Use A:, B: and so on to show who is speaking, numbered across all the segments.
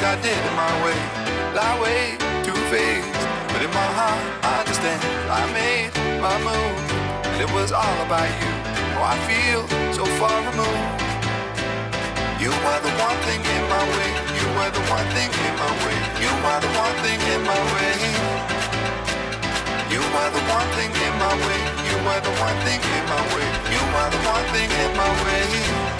A: way, lie way, two faced. But in my heart, I understand. I made my move, and it was all about you. Oh, I feel so far removed. You are the one thing in my way. You are the one thing in my way. You are the one thing in my way. You are the one thing in my way. You are the one thing in my way. You are the one thing in my way.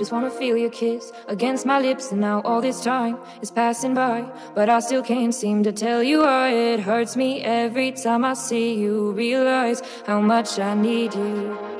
B: Just wanna feel your kiss against my lips, and now all this time is passing by, but I still can't seem to tell you why it hurts me every time I see you. Realize how much I need you.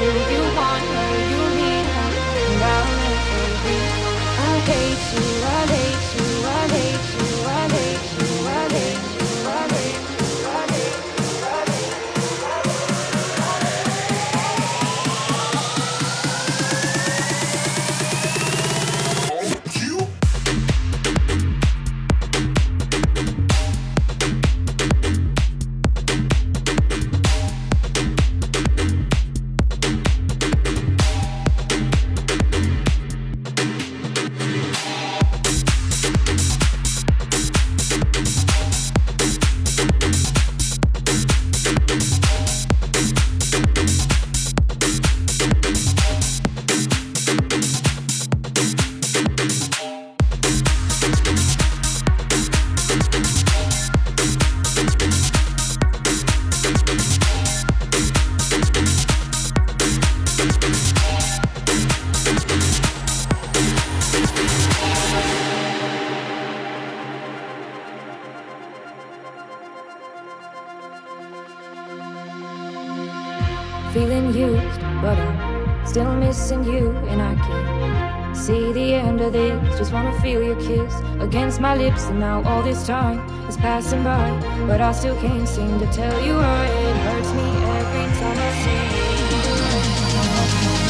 C: you. You
B: my lips, and now all this time is passing by, but I still can't seem to tell you why it hurts me every time I see you.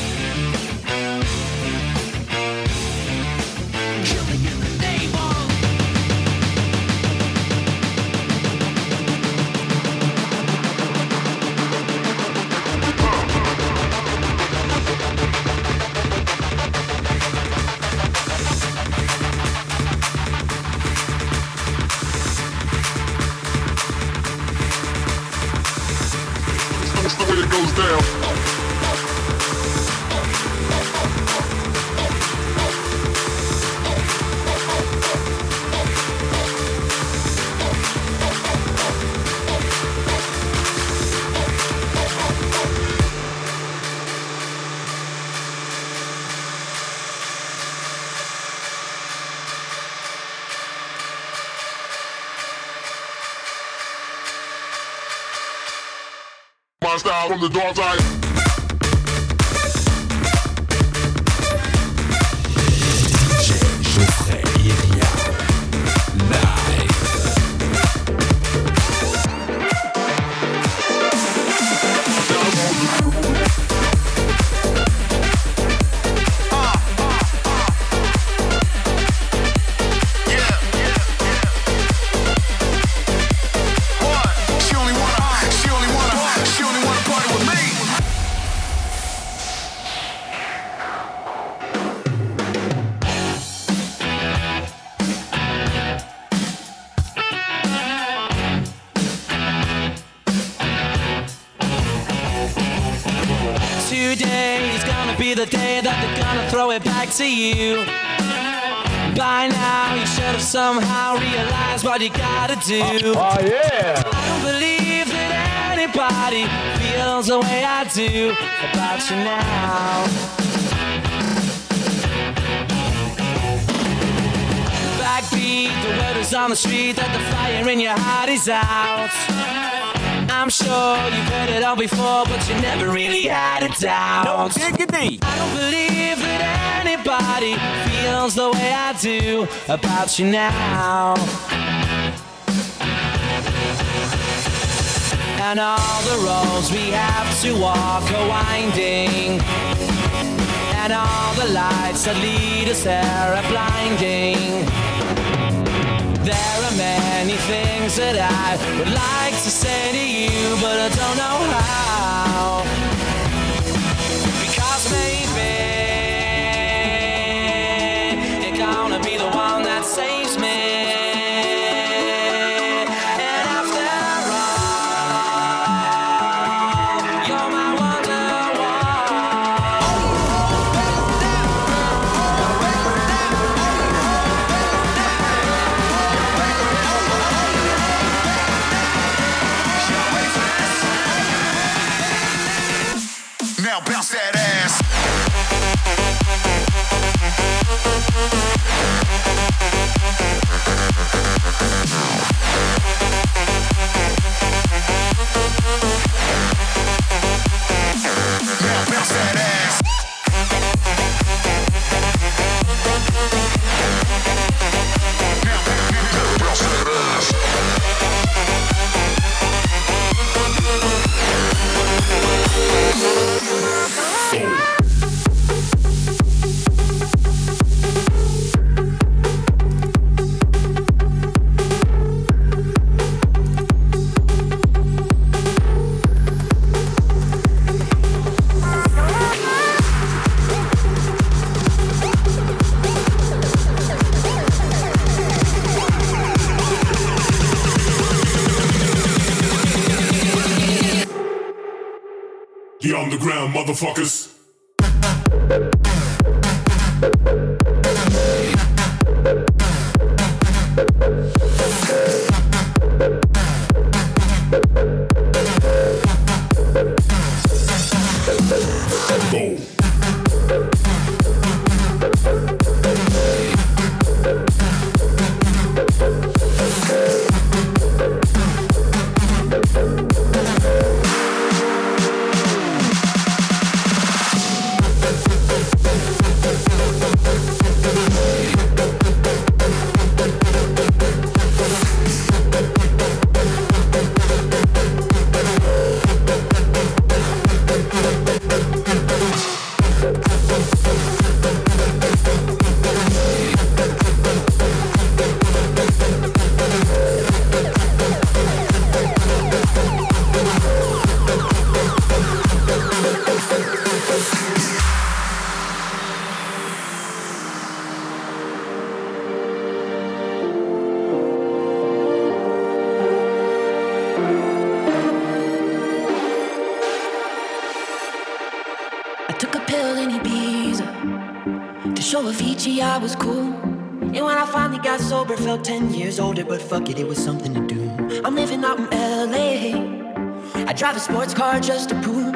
D: from the dark side.
E: the day that they're gonna throw it back to you. By now, you should have somehow realized what you gotta do.
F: Oh, oh yeah.
E: I don't believe that anybody feels the way I do about you now. Backbeat, the word on the street that the fire in your heart is out. I'm sure you've heard it all before, but you never really had a doubt.
F: No diggity.
E: I don't believe that anybody feels the way I do about you now. And all the roads we have to walk are winding. And all the lights that lead us there are blinding. There are many things that I would like to say to you, but I don't know how.
G: Motherfuckers.
H: Felt 10 years older, but fuck it, it was something to do. I'm living out in LA. I drive a sports car just to prove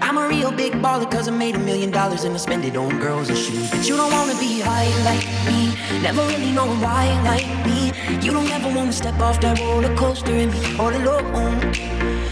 H: I'm a real big baller cause I made a million dollars and I spend it on girls and shoes. But you don't wanna be high like me, never really know why like me. You don't ever wanna step off that roller coaster and be all alone.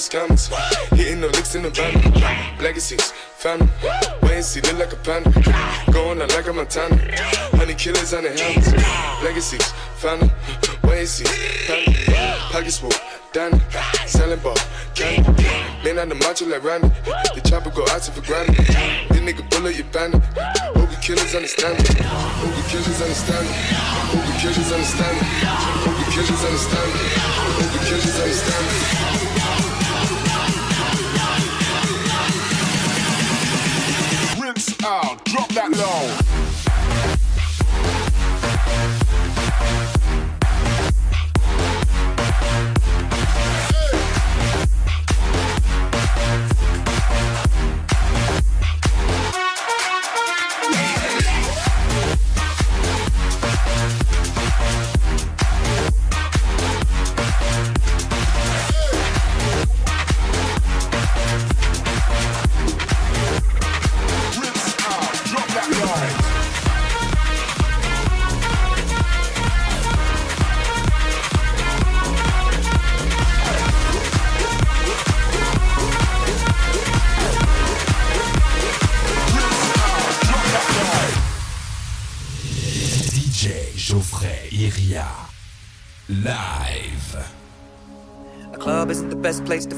I: Credit cards in the scammers. Hitting the licks in the van. Legacies, family. Wait and see, look like a panda. Going out like a Montana. Honey killers on the helmets. Legacies, family. Wait and see, family. Pockets full, Danny. Selling ball, candy. Man on the macho like Randy. The chopper go out to for granted. This nigga bullet, you bandit. Hope the killers understand it. Hope the killers understand it. Hope the killers understand it. Hope the killers understand it. Hope the killers understand it.
G: That low.